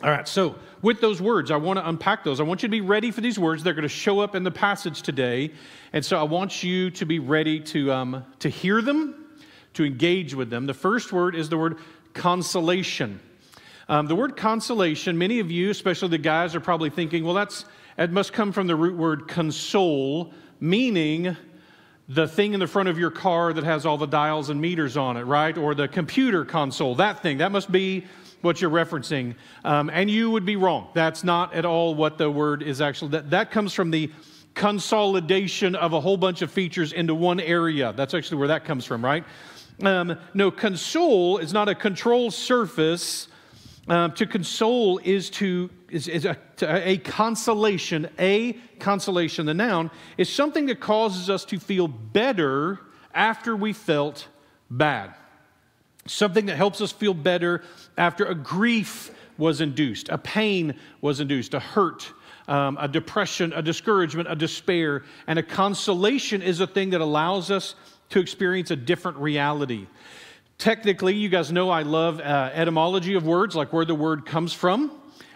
All right, so with those words, I want to unpack those. I want you to be ready for these words. They're going to show up in the passage today. And so I want you to be ready to, um, to hear them, to engage with them. The first word is the word consolation. Um, the word consolation, many of you, especially the guys, are probably thinking, well, that's, it must come from the root word console, meaning the thing in the front of your car that has all the dials and meters on it, right? Or the computer console, that thing. That must be what you're referencing. Um, and you would be wrong. That's not at all what the word is actually. That, that comes from the consolidation of a whole bunch of features into one area. That's actually where that comes from, right? Um, no, console is not a control surface. Um, to console is to is, is a, to, a consolation. A consolation, the noun, is something that causes us to feel better after we felt bad something that helps us feel better after a grief was induced, a pain was induced, a hurt, um, a depression, a discouragement, a despair. And a consolation is a thing that allows us to experience a different reality. Technically, you guys know I love uh, etymology of words, like where the word comes from.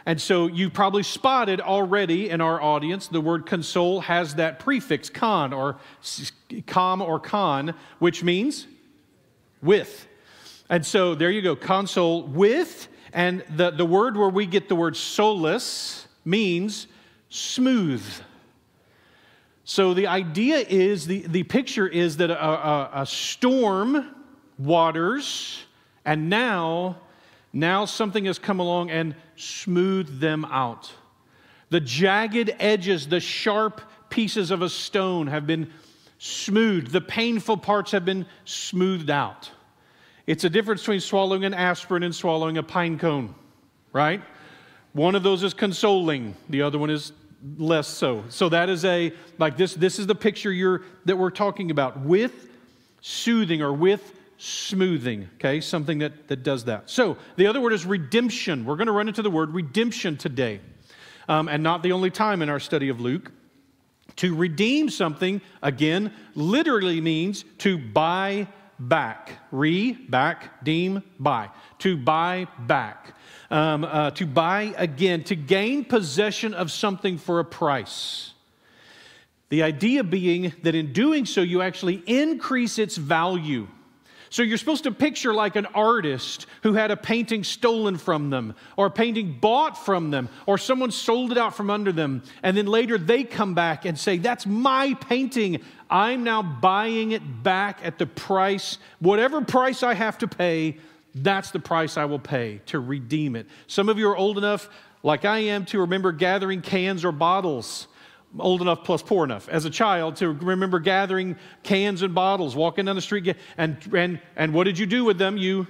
And so you probably spotted already in our audience the word console has that prefix con or com or con, which means with. And so there you go, console with, and the, the word where we get the word solace means smooth. So the idea is, the, the picture is that a, a, a storm waters, and now, now something has come along and smoothed them out. The jagged edges, the sharp pieces of a stone have been smoothed. The painful parts have been smoothed out. It's a difference between swallowing an aspirin and swallowing a pine cone, right? One of those is consoling, the other one is less so. So that is a like this this is the picture you're that we're talking about with soothing or with smoothing, okay? Something that that does that. So, the other word is redemption. We're going to run into the word redemption today. Um, and not the only time in our study of Luke. To redeem something, again, literally means to buy back. Re, back, deem, buy. To buy back. Um, uh, to buy again, to gain possession of something for a price. The idea being that in doing so, you actually increase its value. So you're supposed to picture like an artist who had a painting stolen from them, or a painting bought from them, or someone sold it out from under them, and then later they come back and say, That's my painting. I'm now buying it back at the price, whatever price I have to pay, that's the price I will pay to redeem it. Some of you are old enough, like I am, to remember gathering cans or bottles old enough plus poor enough as a child to remember gathering cans and bottles, walking down the street, and, and, and what did you do with them? You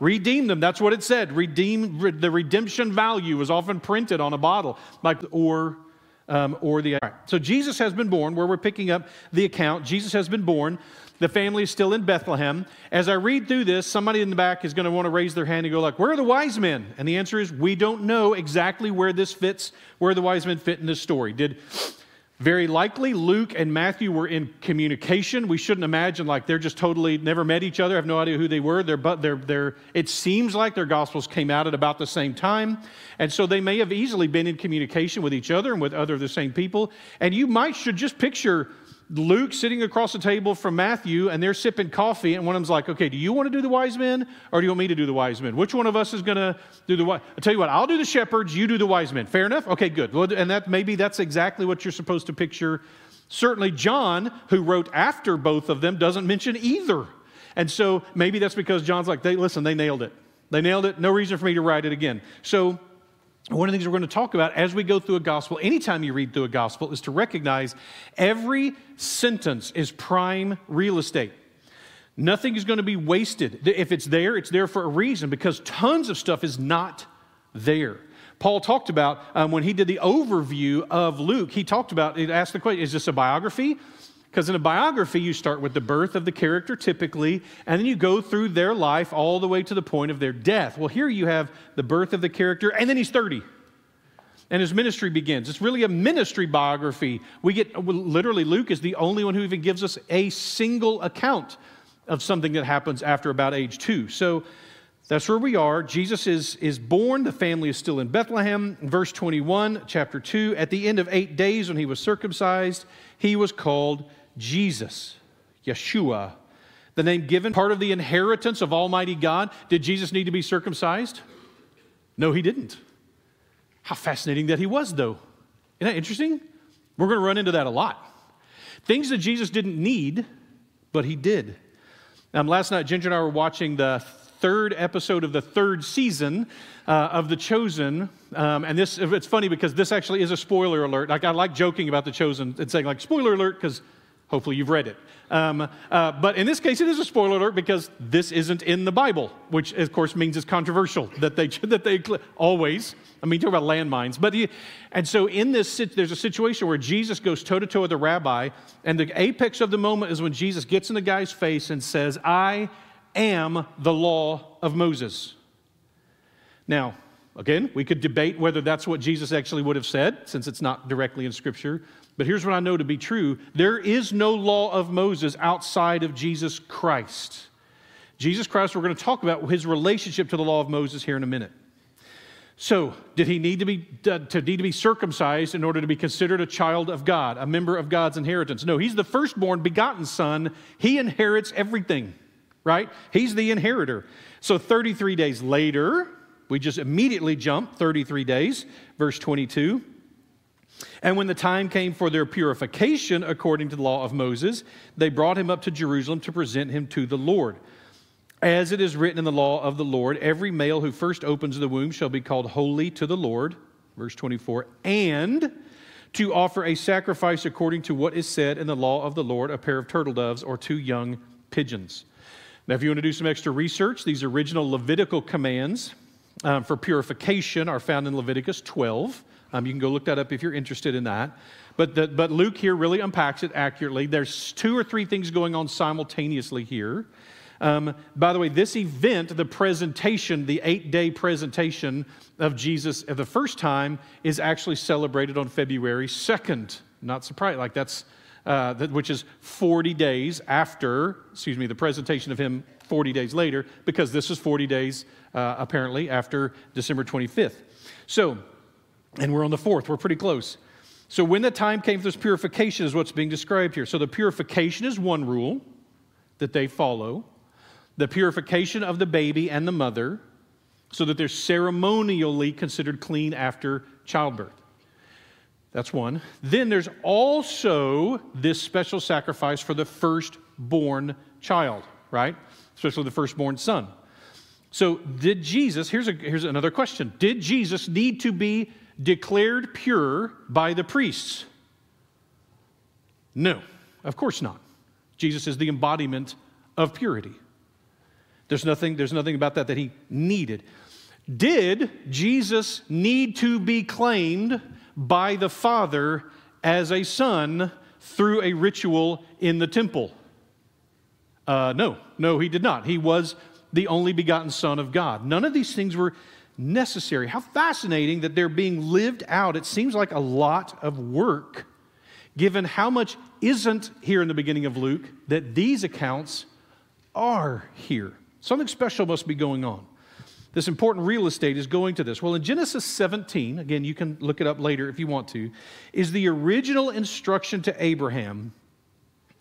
redeem them. That's what it said. Redeem, the redemption value was often printed on a bottle, like or um, or the. So Jesus has been born, where we're picking up the account. Jesus has been born. The family is still in Bethlehem. As I read through this, somebody in the back is going to want to raise their hand and go like, "Where are the wise men?" And the answer is, we don't know exactly where this fits, where the wise men fit in this story. Did very likely Luke and Matthew were in communication. We shouldn't imagine like they're just totally never met each other, have no idea who they were. They're, but they're, they're, it seems like their gospels came out at about the same time. And so they may have easily been in communication with each other and with other of the same people. And you might should just picture Luke sitting across the table from Matthew and they're sipping coffee, and one of them's like, Okay, do you want to do the wise men or do you want me to do the wise men? Which one of us is going to do the wise? I tell you what, I'll do the shepherds, you do the wise men. Fair enough? Okay, good. Well, and that maybe that's exactly what you're supposed to picture. Certainly, John, who wrote after both of them, doesn't mention either. And so maybe that's because John's like, they, listen, they nailed it. They nailed it. No reason for me to write it again. So one of the things we're going to talk about as we go through a gospel, anytime you read through a gospel, is to recognize every sentence is prime real estate. Nothing is going to be wasted. If it's there, it's there for a reason because tons of stuff is not there. Paul talked about um, when he did the overview of Luke, he talked about, he asked the question, is this a biography? Because in a biography, you start with the birth of the character typically, and then you go through their life all the way to the point of their death. Well, here you have the birth of the character, and then he's 30 and his ministry begins. It's really a ministry biography. We get literally, Luke is the only one who even gives us a single account of something that happens after about age two. So That's where we are. Jesus is, is born. The family is still in Bethlehem. Verse 21, chapter 2. At the end of eight days, when he was circumcised, he was called Jesus, Yeshua. The name given, part of the inheritance of Almighty God. Did Jesus need to be circumcised? No, he didn't. How fascinating that he was, though. Isn't that interesting? We're going to run into that a lot. Things that Jesus didn't need, but he did. Um, last night, Ginger and I were watching the third episode of the third season uh, of The Chosen. Um, and this, it's funny because this actually is a spoiler alert. Like, I like joking about The Chosen and saying, like, spoiler alert, because hopefully you've read it. Um, uh, but in this case, it is a spoiler alert because this isn't in the Bible, which of course means it's controversial that they, that they always, I mean, talk about landmines. But he, and so in this, there's a situation where Jesus goes toe to toe with the rabbi, and the apex of the moment is when Jesus gets in the guy's face and says, I am the law of Moses. Now, again, we could debate whether that's what Jesus actually would have said, since it's not directly in Scripture. But here's what I know to be true there is no law of Moses outside of Jesus Christ. Jesus Christ, we're going to talk about his relationship to the law of Moses here in a minute. So, did he need to be to need to be circumcised in order to be considered a child of God, a member of God's inheritance? No, he's the firstborn begotten son. He inherits everything right? He's the inheritor. So 33 days later, we just immediately jump 33 days, verse 22. And when the time came for their purification according to the law of Moses, they brought him up to Jerusalem to present him to the Lord. As it is written in the law of the Lord, every male who first opens the womb shall be called holy to the Lord. Verse 24. And to offer a sacrifice according to what is said in the law of the Lord, a pair of turtle doves or two young pigeons. Now, if you want to do some extra research, these original Levitical commands um, for purification are found in Leviticus 12. Um, you can go look that up if you're interested in that. But, the, but Luke here really unpacks it accurately. There's two or three things going on simultaneously here. Um, by the way, this event, the presentation, the eight day presentation of Jesus the first time, is actually celebrated on February 2nd. Not surprised, like that's uh, which is 40 days after, excuse me, the presentation of him 40 days later, because this is 40 days uh, apparently after December 25th. So, and we're on the 4th, we're pretty close. So, when the time came for this purification, is what's being described here. So, the purification is one rule that they follow the purification of the baby and the mother, so that they're ceremonially considered clean after childbirth. That's one. Then there's also this special sacrifice for the firstborn child, right? Especially the firstborn son. So, did Jesus, here's, a, here's another question Did Jesus need to be declared pure by the priests? No, of course not. Jesus is the embodiment of purity. There's nothing, there's nothing about that that he needed. Did Jesus need to be claimed by the Father as a son through a ritual in the temple? Uh, no, no, he did not. He was the only begotten Son of God. None of these things were necessary. How fascinating that they're being lived out. It seems like a lot of work, given how much isn't here in the beginning of Luke, that these accounts are here. Something special must be going on this important real estate is going to this? Well, in Genesis 17, again, you can look it up later if you want to, is the original instruction to Abraham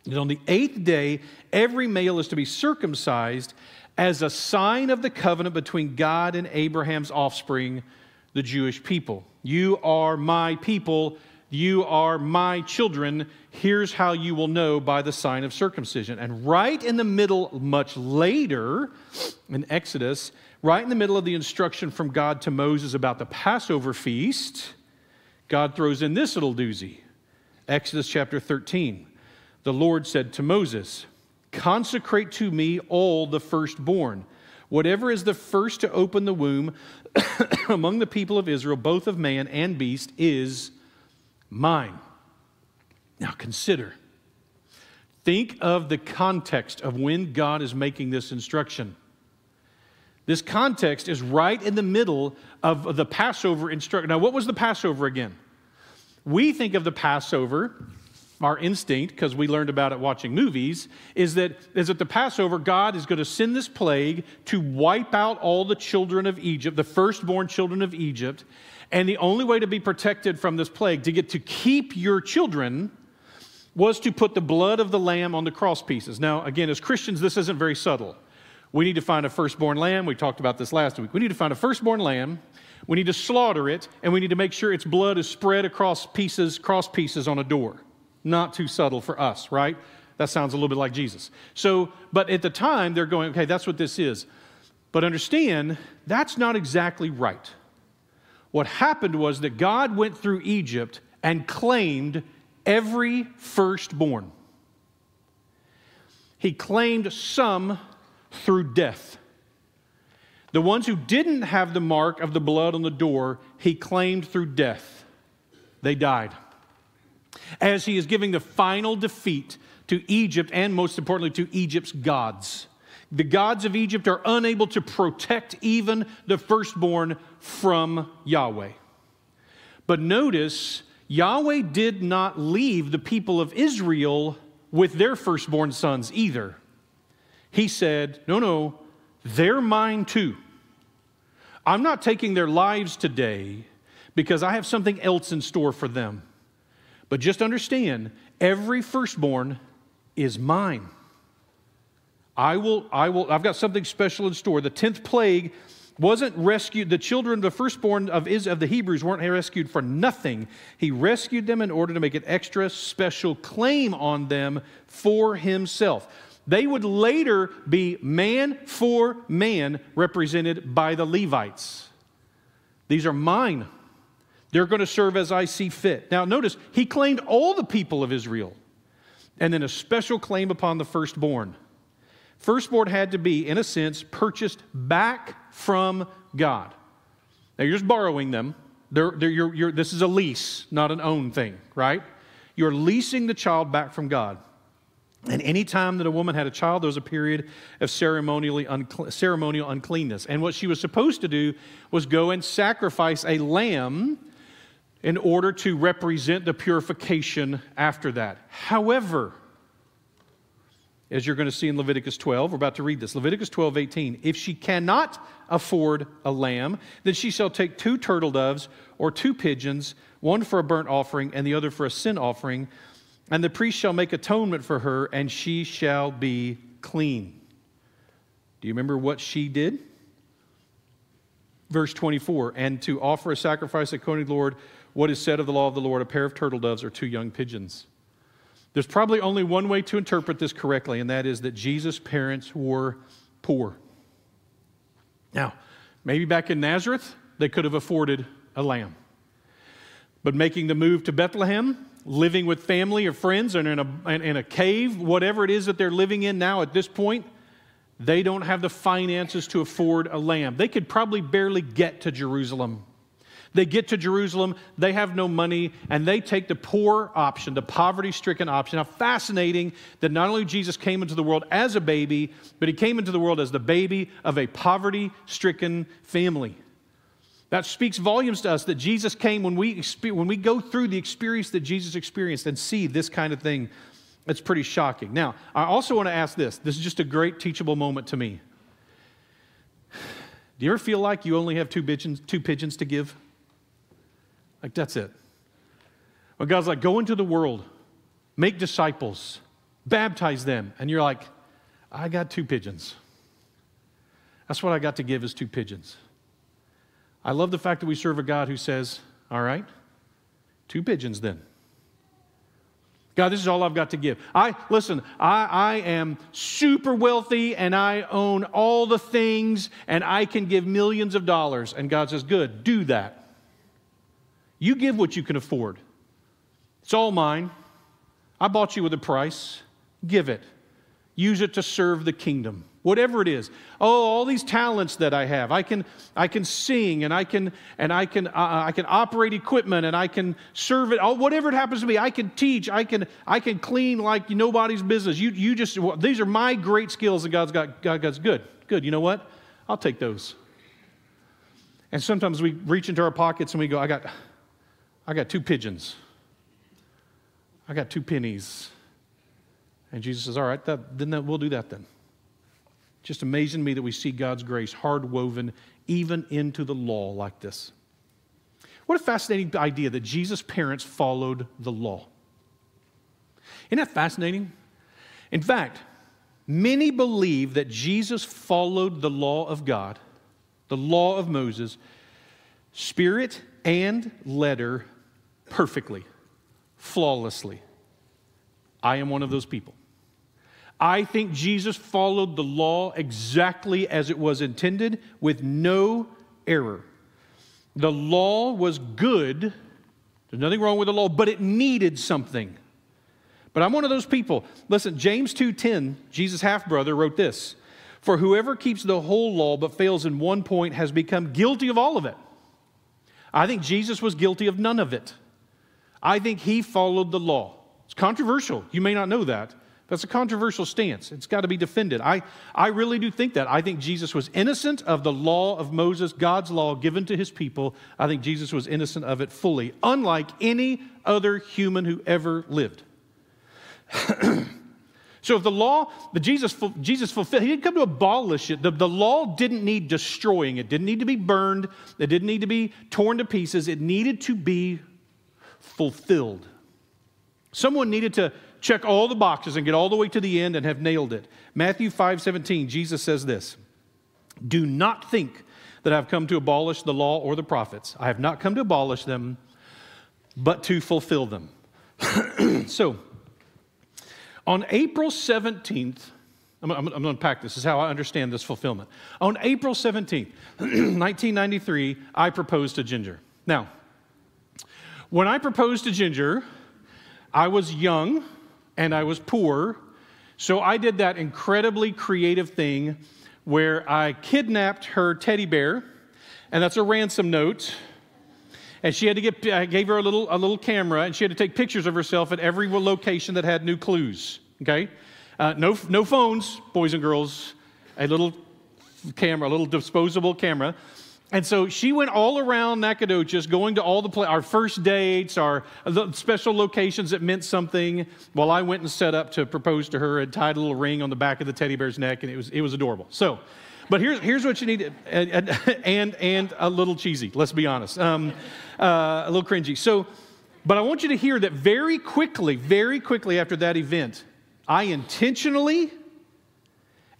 that on the eighth day, every male is to be circumcised as a sign of the covenant between God and Abraham's offspring, the Jewish people. You are my people. You are my children. Here's how you will know by the sign of circumcision. And right in the middle, much later in Exodus, right in the middle of the instruction from God to Moses about the Passover feast, God throws in this little doozy. Exodus chapter 13. The Lord said to Moses, Consecrate to me all the firstborn. Whatever is the first to open the womb among the people of Israel, both of man and beast, is mine. Now consider. Think of the context of when God is making this instruction. This context is right in the middle of the Passover instruction. Now, what was the Passover again? We think of the Passover our instinct, because we learned about it watching movies, is that is at the Passover, God is going to send this plague to wipe out all the children of Egypt, the firstborn children of Egypt. And the only way to be protected from this plague, to get to keep your children, was to put the blood of the lamb on the cross pieces. Now, again, as Christians, this isn't very subtle. We need to find a firstborn lamb. We talked about this last week. We need to find a firstborn lamb. We need to slaughter it, and we need to make sure its blood is spread across pieces, cross pieces on a door. Not too subtle for us, right? That sounds a little bit like Jesus. So, but at the time, they're going, okay, that's what this is. But understand, that's not exactly right. What happened was that God went through Egypt and claimed every firstborn. He claimed some through death. The ones who didn't have the mark of the blood on the door, he claimed through death. They died as he is giving the final defeat to Egypt and, most importantly, to Egypt's gods. The gods of Egypt are unable to protect even the firstborn from Yahweh. But notice, Yahweh did not leave the people of Israel with their firstborn sons either. He said, No, no, they're mine too. I'm not taking their lives today because I have something else in store for them. But just understand every firstborn is mine. I will, I will, I've got something special in store. The 10th plague wasn't rescued, the children, the firstborn of, is, of the Hebrews weren't rescued for nothing. He rescued them in order to make an extra special claim on them for himself. They would later be man for man represented by the Levites. These are mine. They're going to serve as I see fit. Now, notice, he claimed all the people of Israel, and then a special claim upon the firstborn. Firstborn had to be, in a sense, purchased back from God. Now, you're just borrowing them. They're, they're, you're, you're, this is a lease, not an own thing, right? You're leasing the child back from God. And any time that a woman had a child, there was a period of ceremonially uncle- ceremonial uncleanness. And what she was supposed to do was go and sacrifice a lamb in order to represent the purification after that. However, as you're going to see in Leviticus 12, we're about to read this. Leviticus 12, 18. If she cannot afford a lamb, then she shall take two turtle doves or two pigeons, one for a burnt offering and the other for a sin offering, and the priest shall make atonement for her, and she shall be clean. Do you remember what she did? Verse 24, and to offer a sacrifice according to the Lord what is said of the law of the Lord a pair of turtle doves or two young pigeons. There's probably only one way to interpret this correctly, and that is that Jesus' parents were poor. Now, maybe back in Nazareth, they could have afforded a lamb. But making the move to Bethlehem, living with family or friends and in a, in a cave, whatever it is that they're living in now at this point, they don't have the finances to afford a lamb. They could probably barely get to Jerusalem. They get to Jerusalem, they have no money, and they take the poor option, the poverty stricken option. How fascinating that not only Jesus came into the world as a baby, but he came into the world as the baby of a poverty stricken family. That speaks volumes to us that Jesus came when we, when we go through the experience that Jesus experienced and see this kind of thing. It's pretty shocking. Now, I also want to ask this. This is just a great teachable moment to me. Do you ever feel like you only have two pigeons, two pigeons to give? Like, that's it. But God's like, go into the world, make disciples, baptize them. And you're like, I got two pigeons. That's what I got to give is two pigeons. I love the fact that we serve a God who says, All right, two pigeons then. God, this is all I've got to give. I listen, I, I am super wealthy and I own all the things and I can give millions of dollars. And God says, Good, do that. You give what you can afford. It's all mine. I bought you with a price. Give it. Use it to serve the kingdom. Whatever it is. Oh, all these talents that I have. I can, I can sing and I can, and I can, uh, I can operate equipment and I can serve it. Oh, whatever it happens to be. I can teach. I can, I can clean like nobody's business. You, you just, well, these are my great skills that God's got. God, God's good. Good. You know what? I'll take those. And sometimes we reach into our pockets and we go, I got, I got two pigeons. I got two pennies. And Jesus says, All right, that, then that, we'll do that then. Just amazing to me that we see God's grace hard woven even into the law like this. What a fascinating idea that Jesus' parents followed the law. Isn't that fascinating? In fact, many believe that Jesus followed the law of God, the law of Moses, spirit and letter perfectly, flawlessly. I am one of those people. I think Jesus followed the law exactly as it was intended with no error. The law was good. There's nothing wrong with the law, but it needed something. But I'm one of those people. Listen, James 2:10, Jesus' half-brother wrote this. For whoever keeps the whole law but fails in one point has become guilty of all of it. I think Jesus was guilty of none of it. I think he followed the law. It's controversial. You may not know that. That's a controversial stance. It's got to be defended. I, I really do think that. I think Jesus was innocent of the law of Moses, God's law given to his people. I think Jesus was innocent of it fully, unlike any other human who ever lived. so if the law, the Jesus, Jesus fulfilled, he didn't come to abolish it. The, the law didn't need destroying. It didn't need to be burned. It didn't need to be torn to pieces. It needed to be fulfilled. Someone needed to check all the boxes and get all the way to the end and have nailed it. Matthew 5 17, Jesus says this Do not think that I've come to abolish the law or the prophets. I have not come to abolish them, but to fulfill them. so, on April 17th, I'm, I'm, I'm going to unpack this. this is how I understand this fulfillment. On April 17th, 1993, I proposed to Ginger. Now, when I proposed to Ginger, I was young and I was poor, so I did that incredibly creative thing where I kidnapped her teddy bear, and that's a ransom note. And she had to get, I gave her a little, a little camera, and she had to take pictures of herself at every location that had new clues. Okay? Uh, no, no phones, boys and girls, a little camera, a little disposable camera. And so she went all around Nacogdoches, going to all the pla- our first dates, our special locations that meant something. While I went and set up to propose to her and tied a little ring on the back of the teddy bear's neck, and it was it was adorable. So, but here's here's what you need, and and, and a little cheesy. Let's be honest, um, uh, a little cringy. So, but I want you to hear that very quickly, very quickly after that event, I intentionally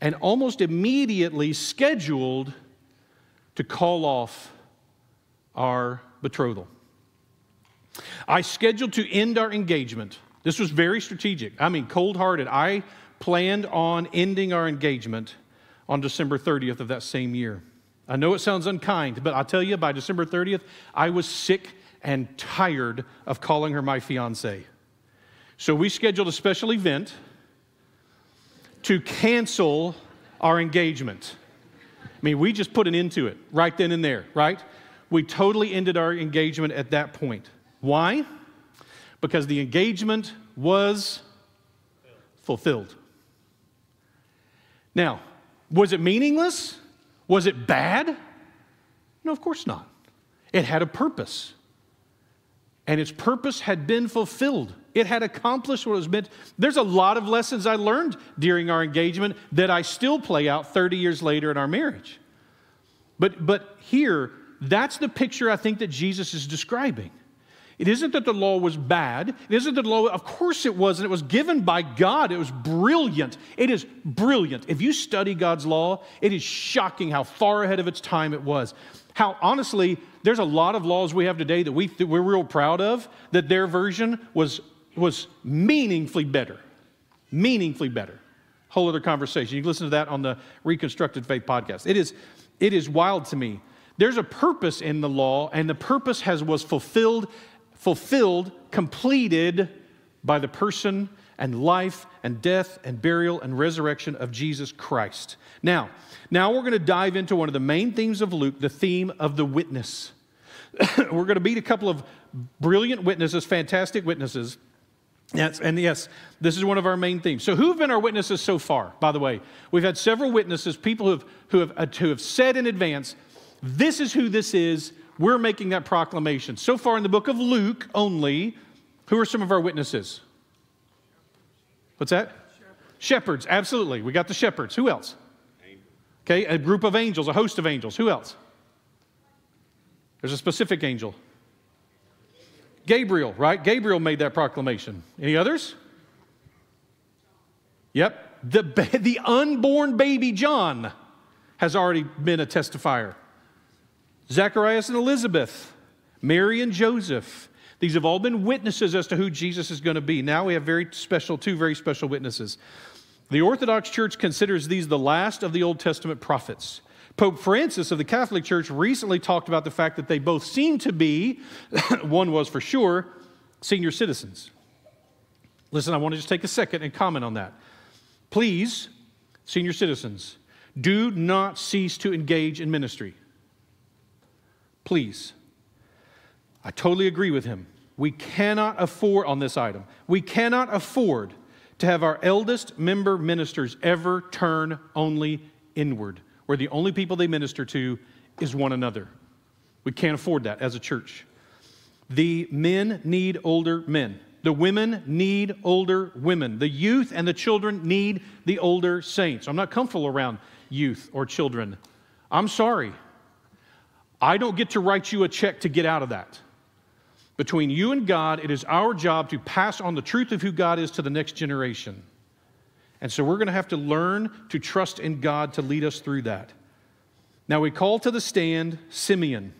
and almost immediately scheduled to call off our betrothal. I scheduled to end our engagement. This was very strategic. I mean, cold hearted. I planned on ending our engagement on December 30th of that same year. I know it sounds unkind, but I'll tell you, by December 30th, I was sick and tired of calling her my fiance. So we scheduled a special event to cancel our engagement. I mean, we just put an end to it right then and there, right? We totally ended our engagement at that point. Why? Because the engagement was fulfilled. Now, was it meaningless? Was it bad? No, of course not. It had a purpose. And its purpose had been fulfilled. It had accomplished what it was meant. There's a lot of lessons I learned during our engagement that I still play out 30 years later in our marriage. But, but here, that's the picture I think that Jesus is describing. It isn't that the law was bad. It isn't that the law, of course it wasn't. It was given by God. It was brilliant. It is brilliant. If you study God's law, it is shocking how far ahead of its time it was. How honestly, there's a lot of laws we have today that, we, that we're real proud of, that their version was was meaningfully better. Meaningfully better. Whole other conversation. You can listen to that on the Reconstructed Faith podcast. It is, it is wild to me. There's a purpose in the law, and the purpose has was fulfilled, fulfilled, completed by the person and life and death and burial and resurrection of Jesus Christ. Now, now we're going to dive into one of the main themes of Luke, the theme of the witness. we're going to meet a couple of brilliant witnesses, fantastic witnesses Yes, and yes, this is one of our main themes. So, who have been our witnesses so far? By the way, we've had several witnesses, people who have, who have, uh, who have said in advance, this is who this is. We're making that proclamation. So far in the book of Luke only, who are some of our witnesses? What's that? Shepherds. shepherds, absolutely. We got the shepherds. Who else? Okay, a group of angels, a host of angels. Who else? There's a specific angel. Gabriel, right? Gabriel made that proclamation. Any others? Yep. The, the unborn baby John has already been a testifier. Zacharias and Elizabeth, Mary and Joseph. These have all been witnesses as to who Jesus is going to be. Now we have very special, two very special witnesses. The Orthodox Church considers these the last of the Old Testament prophets. Pope Francis of the Catholic Church recently talked about the fact that they both seem to be, one was for sure, senior citizens. Listen, I want to just take a second and comment on that. Please, senior citizens, do not cease to engage in ministry. Please. I totally agree with him. We cannot afford on this item. We cannot afford to have our eldest member ministers ever turn only inward, where the only people they minister to is one another. We can't afford that as a church. The men need older men. The women need older women. The youth and the children need the older saints. I'm not comfortable around youth or children. I'm sorry. I don't get to write you a check to get out of that. Between you and God, it is our job to pass on the truth of who God is to the next generation. And so we're going to have to learn to trust in God to lead us through that. Now we call to the stand Simeon.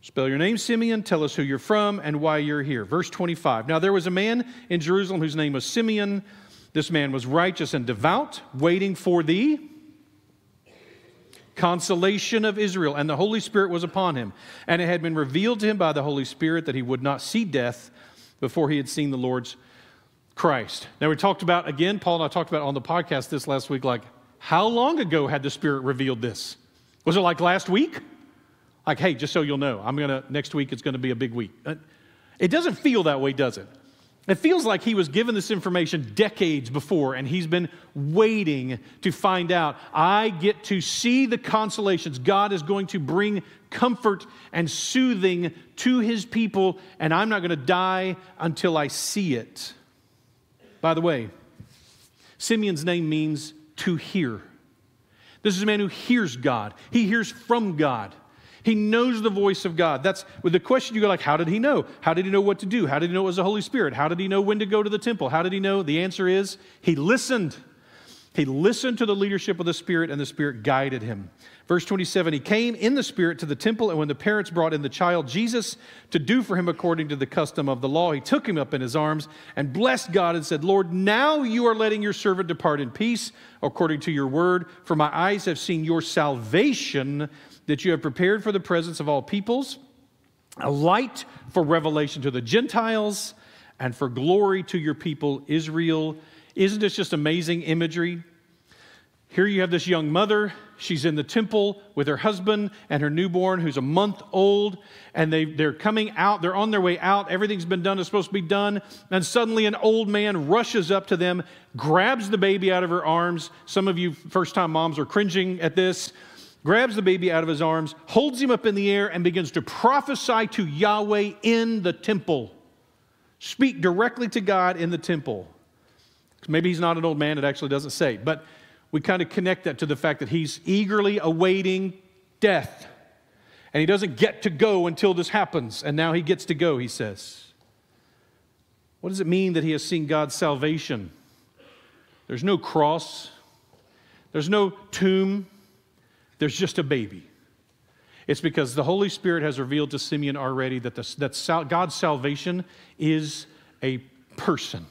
Spell your name, Simeon. Tell us who you're from and why you're here. Verse 25. Now there was a man in Jerusalem whose name was Simeon. This man was righteous and devout, waiting for the consolation of Israel, and the Holy Spirit was upon him. And it had been revealed to him by the Holy Spirit that he would not see death before he had seen the Lord's Christ. Now, we talked about, again, Paul and I talked about on the podcast this last week, like, how long ago had the Spirit revealed this? Was it like last week? Like, hey, just so you'll know, I'm gonna, next week it's gonna be a big week. Uh, it doesn't feel that way, does it? It feels like he was given this information decades before and he's been waiting to find out. I get to see the consolations. God is going to bring comfort and soothing to his people, and I'm not going to die until I see it. By the way, Simeon's name means to hear. This is a man who hears God, he hears from God. He knows the voice of God. That's with the question you go like, how did he know? How did he know what to do? How did he know it was the Holy Spirit? How did he know when to go to the temple? How did he know? The answer is he listened. He listened to the leadership of the Spirit, and the Spirit guided him. Verse 27 He came in the Spirit to the temple, and when the parents brought in the child Jesus to do for him according to the custom of the law, he took him up in his arms and blessed God and said, Lord, now you are letting your servant depart in peace according to your word, for my eyes have seen your salvation that you have prepared for the presence of all peoples, a light for revelation to the Gentiles, and for glory to your people Israel. Isn't this just amazing imagery? Here you have this young mother. She's in the temple with her husband and her newborn, who's a month old, and they, they're coming out. They're on their way out. Everything's been done, it's supposed to be done. And suddenly, an old man rushes up to them, grabs the baby out of her arms. Some of you first time moms are cringing at this grabs the baby out of his arms, holds him up in the air, and begins to prophesy to Yahweh in the temple. Speak directly to God in the temple. Maybe he's not an old man, it actually doesn't say. But we kind of connect that to the fact that he's eagerly awaiting death. And he doesn't get to go until this happens. And now he gets to go, he says. What does it mean that he has seen God's salvation? There's no cross, there's no tomb, there's just a baby. It's because the Holy Spirit has revealed to Simeon already that, the, that sal- God's salvation is a person.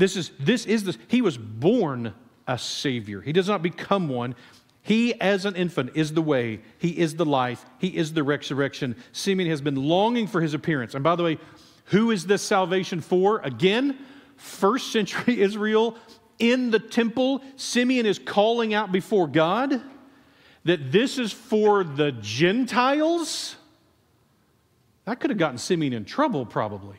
This is, this is the, he was born a Savior. He does not become one. He, as an infant, is the way. He is the life. He is the resurrection. Simeon has been longing for his appearance. And by the way, who is this salvation for? Again, first century Israel in the temple, Simeon is calling out before God that this is for the Gentiles. That could have gotten Simeon in trouble, probably.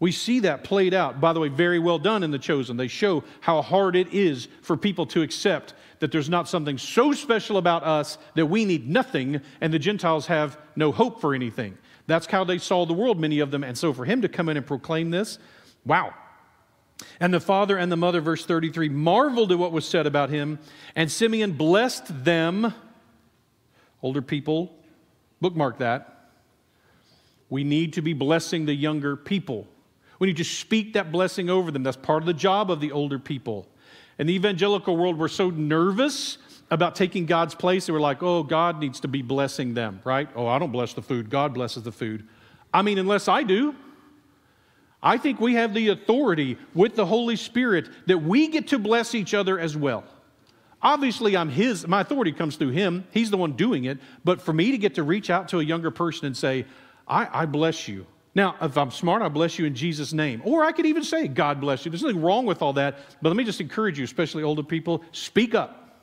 We see that played out. By the way, very well done in The Chosen. They show how hard it is for people to accept that there's not something so special about us that we need nothing and the Gentiles have no hope for anything. That's how they saw the world, many of them. And so for him to come in and proclaim this, wow, And the father and the mother, verse 33, marveled at what was said about him. And Simeon blessed them. Older people, bookmark that. We need to be blessing the younger people. We need to speak that blessing over them. That's part of the job of the older people. In the evangelical world, we're so nervous about taking God's place that we're like, oh, God needs to be blessing them, right? Oh, I don't bless the food. God blesses the food. I mean, unless I do. I think we have the authority with the Holy Spirit that we get to bless each other as well. Obviously, I'm His, my authority comes through Him. He's the one doing it. But for me to get to reach out to a younger person and say, I, I bless you. Now, if I'm smart, I bless you in Jesus' name. Or I could even say, God bless you. There's nothing wrong with all that. But let me just encourage you, especially older people, speak up.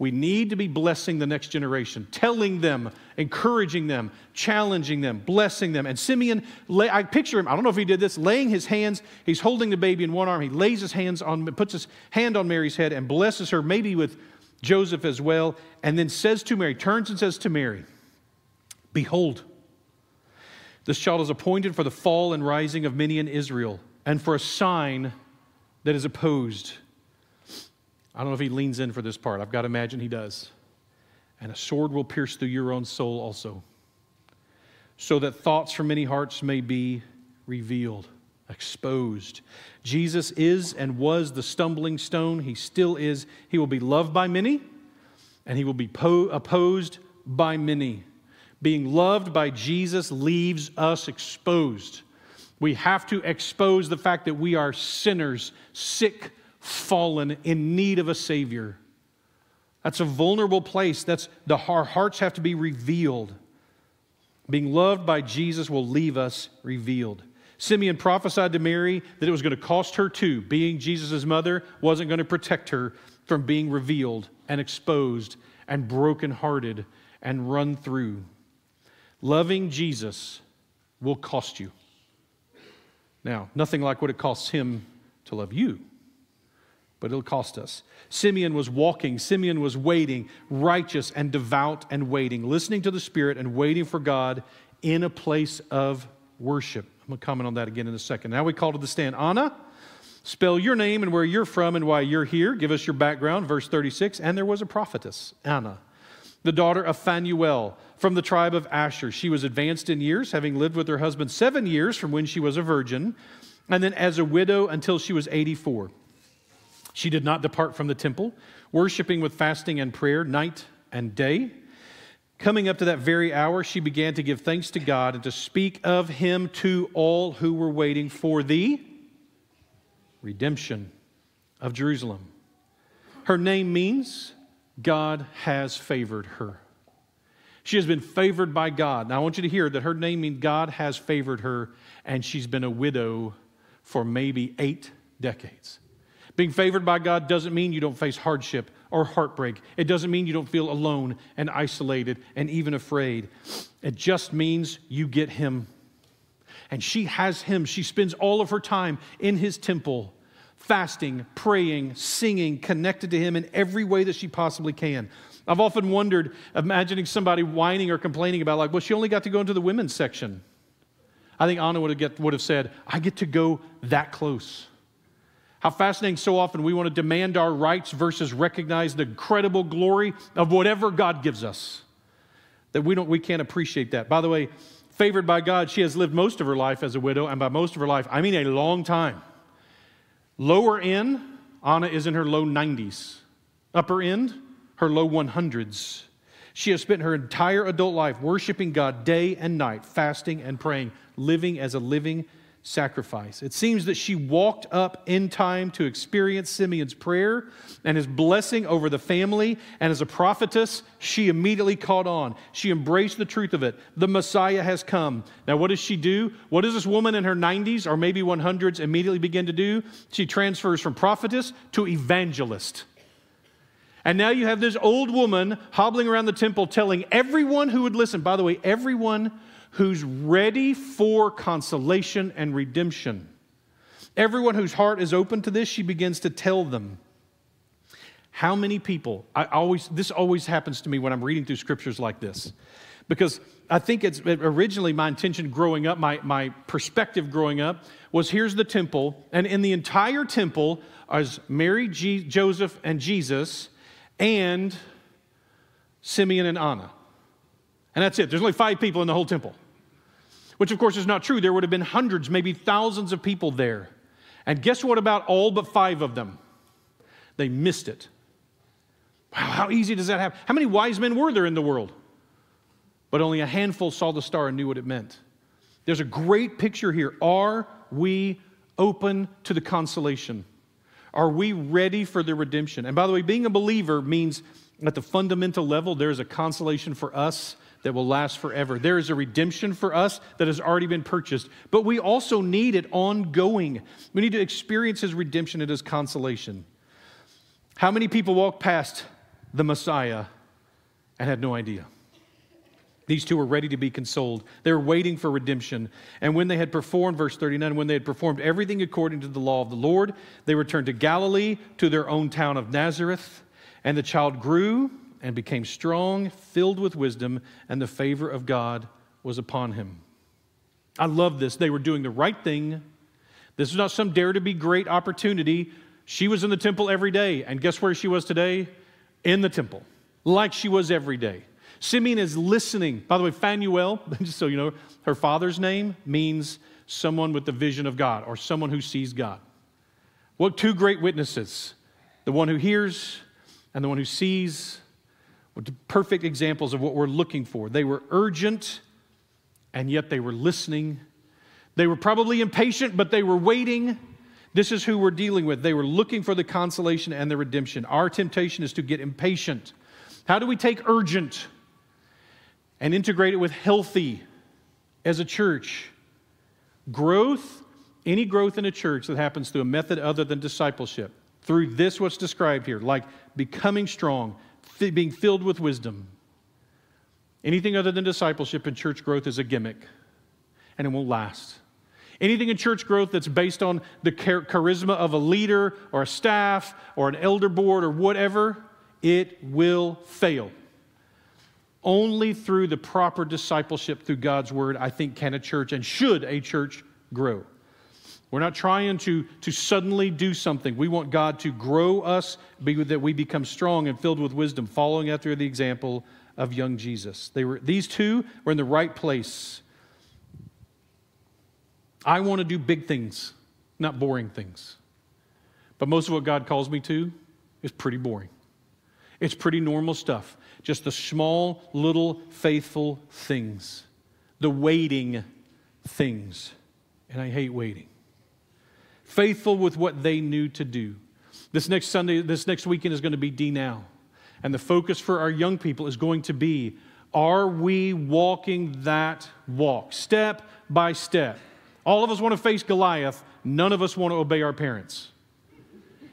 We need to be blessing the next generation, telling them, encouraging them, challenging them, blessing them. And Simeon, I picture him, I don't know if he did this, laying his hands, he's holding the baby in one arm. He lays his hands on, puts his hand on Mary's head and blesses her, maybe with Joseph as well, and then says to Mary, turns and says to Mary, Behold, this child is appointed for the fall and rising of many in Israel, and for a sign that is opposed I don't know if he leans in for this part. I've got to imagine he does. And a sword will pierce through your own soul also, so that thoughts from many hearts may be revealed, exposed. Jesus is and was the stumbling stone. He still is. He will be loved by many, and he will be po- opposed by many. Being loved by Jesus leaves us exposed. We have to expose the fact that we are sinners, sick fallen, in need of a Savior. That's a vulnerable place. That's the our hearts have to be revealed. Being loved by Jesus will leave us revealed. Simeon prophesied to Mary that it was going to cost her too. Being Jesus' mother wasn't going to protect her from being revealed and exposed and brokenhearted and run through. Loving Jesus will cost you. Now, nothing like what it costs him to love you but it'll cost us. Simeon was walking, Simeon was waiting, righteous and devout and waiting, listening to the Spirit and waiting for God in a place of worship. I'm going to comment on that again in a second. Now we call to the stand. Anna, spell your name and where you're from and why you're here. Give us your background. Verse 36. And there was a prophetess, Anna, the daughter of Phanuel from the tribe of Asher. She was advanced in years, having lived with her husband seven years from when she was a virgin, and then as a widow until she was 84. She did not depart from the temple, worshiping with fasting and prayer night and day. Coming up to that very hour, she began to give thanks to God and to speak of him to all who were waiting for the redemption of Jerusalem. Her name means God has favored her. She has been favored by God. Now, I want you to hear that her name means God has favored her, and she's been a widow for maybe eight decades. Being favored by God doesn't mean you don't face hardship or heartbreak. It doesn't mean you don't feel alone and isolated and even afraid. It just means you get Him. And she has Him. She spends all of her time in His temple, fasting, praying, singing, connected to Him in every way that she possibly can. I've often wondered, imagining somebody whining or complaining about, like, well, she only got to go into the women's section. I think Anna would have, get, would have said, I get to go that close. How fascinating so often we want to demand our rights versus recognize the incredible glory of whatever God gives us. That we don't we can't appreciate that. By the way, favored by God, she has lived most of her life as a widow, and by most of her life, I mean a long time. Lower end, Anna is in her low 90s. Upper end, her low 100s. She has spent her entire adult life worshiping God day and night, fasting and praying, living as a living sacrifice. It seems that she walked up in time to experience Simeon's prayer and his blessing over the family. And as a prophetess, she immediately caught on. She embraced the truth of it. The Messiah has come. Now, what does she do? What does this woman in her 90s or maybe 100s immediately begin to do? She transfers from prophetess to evangelist. And now you have this old woman hobbling around the temple telling everyone who would listen, by the way, everyone who's ready for consolation and redemption. Everyone whose heart is open to this, she begins to tell them. How many people, I always, this always happens to me when I'm reading through scriptures like this. Because I think it's originally my intention growing up, my, my perspective growing up was here's the temple, and in the entire temple is Mary, Joseph, and Jesus, and Simeon and Anna. And that's it. There's only five people in the whole temple, which of course is not true. There would have been hundreds, maybe thousands of people there. And guess what about all but five of them? They missed it. Wow, how easy does that happen? How many wise men were there in the world? But only a handful saw the star and knew what it meant. There's a great picture here. Are we open to the consolation? Are we ready for the redemption? And by the way, being a believer means at the fundamental level, there's a consolation for us that will last forever. There is a redemption for us that has already been purchased, but we also need it ongoing. We need to experience His redemption and His consolation. How many people walk past the Messiah and had no idea? These two were ready to be consoled. They were waiting for redemption. And when they had performed, verse 39, when they had performed everything according to the law of the Lord, they returned to Galilee, to their own town of Nazareth. And the child grew and became strong, filled with wisdom, and the favor of God was upon him. I love this. They were doing the right thing. This is not some dare to be great opportunity. She was in the temple every day. And guess where she was today? In the temple, like she was every day. Simeon is listening. By the way, Phanuel, just so you know, her father's name means someone with the vision of God or someone who sees God. What two great witnesses the one who hears and the one who sees perfect examples of what we're looking for. They were urgent and yet they were listening. They were probably impatient, but they were waiting. This is who we're dealing with. They were looking for the consolation and the redemption. Our temptation is to get impatient. How do we take urgent? and integrate it with healthy as a church. Growth, any growth in a church that happens through a method other than discipleship, through this, what's described here, like becoming strong, being filled with wisdom. Anything other than discipleship and church growth is a gimmick, and it won't last. Anything in church growth that's based on the charisma of a leader or a staff or an elder board or whatever, it will fail. Only through the proper discipleship through God's word, I think, can a church and should a church grow. We're not trying to, to suddenly do something. We want God to grow us, be, that we become strong and filled with wisdom, following after the example of young Jesus. They were, these two were in the right place. I want to do big things, not boring things. But most of what God calls me to is pretty boring. It's pretty normal stuff. Just the small, little, faithful things, the waiting things. And I hate waiting. Faithful with what they knew to do. This next Sunday, this next weekend is going to be D Now. And the focus for our young people is going to be are we walking that walk, step by step? All of us want to face Goliath, none of us want to obey our parents.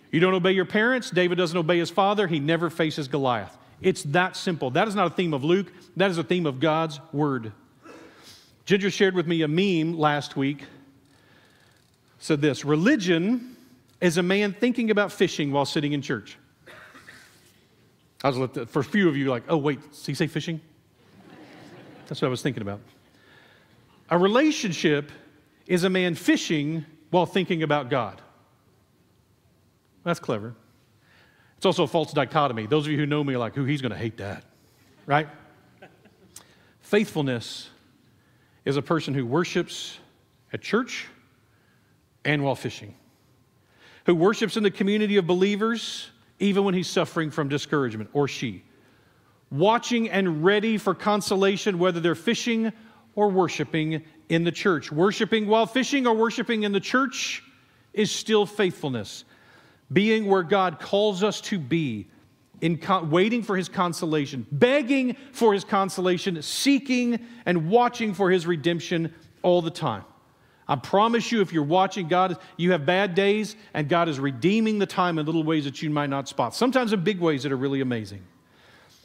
You don't obey your parents, David doesn't obey his father, he never faces Goliath. It's that simple. That is not a theme of Luke, that is a theme of God's Word. Ginger shared with me a meme last week. Said this Religion is a man thinking about fishing while sitting in church. I was for a few of you, like, oh, wait, did he say fishing? That's what I was thinking about. A relationship is a man fishing while thinking about God. That's clever. It's also a false dichotomy. Those of you who know me are like, who he's going to hate that, right? Faithfulness is a person who worships at church and while fishing, who worships in the community of believers even when he's suffering from discouragement, or she, watching and ready for consolation, whether they're fishing or worshiping in the church. Worshiping while fishing or worshiping in the church is still faithfulness being where God calls us to be, in con- waiting for his consolation, begging for his consolation, seeking and watching for his redemption all the time. I promise you, if you're watching God, you have bad days, and God is redeeming the time in little ways that you might not spot, sometimes in big ways that are really amazing.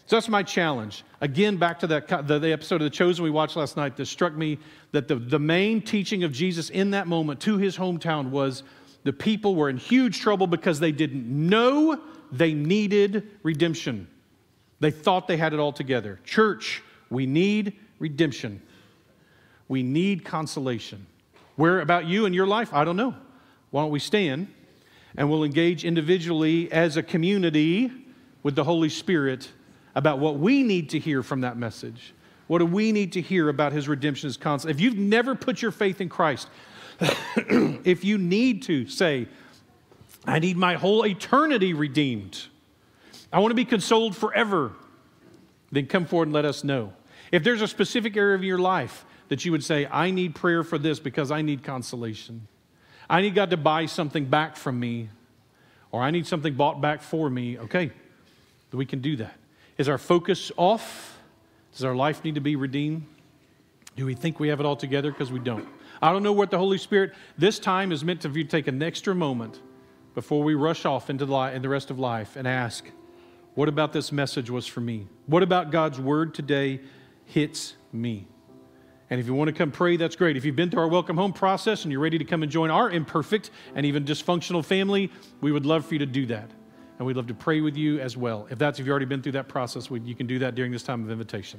So that's my challenge. Again, back to that, the, the episode of The Chosen we watched last night that struck me that the, the main teaching of Jesus in that moment to his hometown was the people were in huge trouble because they didn't know they needed redemption. They thought they had it all together. Church, we need redemption. We need consolation. Where about you and your life? I don't know. Why don't we stand and we'll engage individually as a community with the Holy Spirit about what we need to hear from that message. What do we need to hear about his redemption, his consolation? If you've never put your faith in Christ, if you need to say, I need my whole eternity redeemed, I want to be consoled forever, then come forward and let us know. If there's a specific area of your life that you would say, I need prayer for this because I need consolation, I need God to buy something back from me, or I need something bought back for me, okay, we can do that. Is our focus off? Does our life need to be redeemed? Do we think we have it all together? Because we don't. I don't know what the Holy Spirit, this time is meant to you take an extra moment before we rush off into the, in the rest of life and ask, what about this message was for me? What about God's word today hits me? And if you want to come pray, that's great. If you've been through our welcome home process and you're ready to come and join our imperfect and even dysfunctional family, we would love for you to do that. And we'd love to pray with you as well. If that's if you've already been through that process, you can do that during this time of invitation.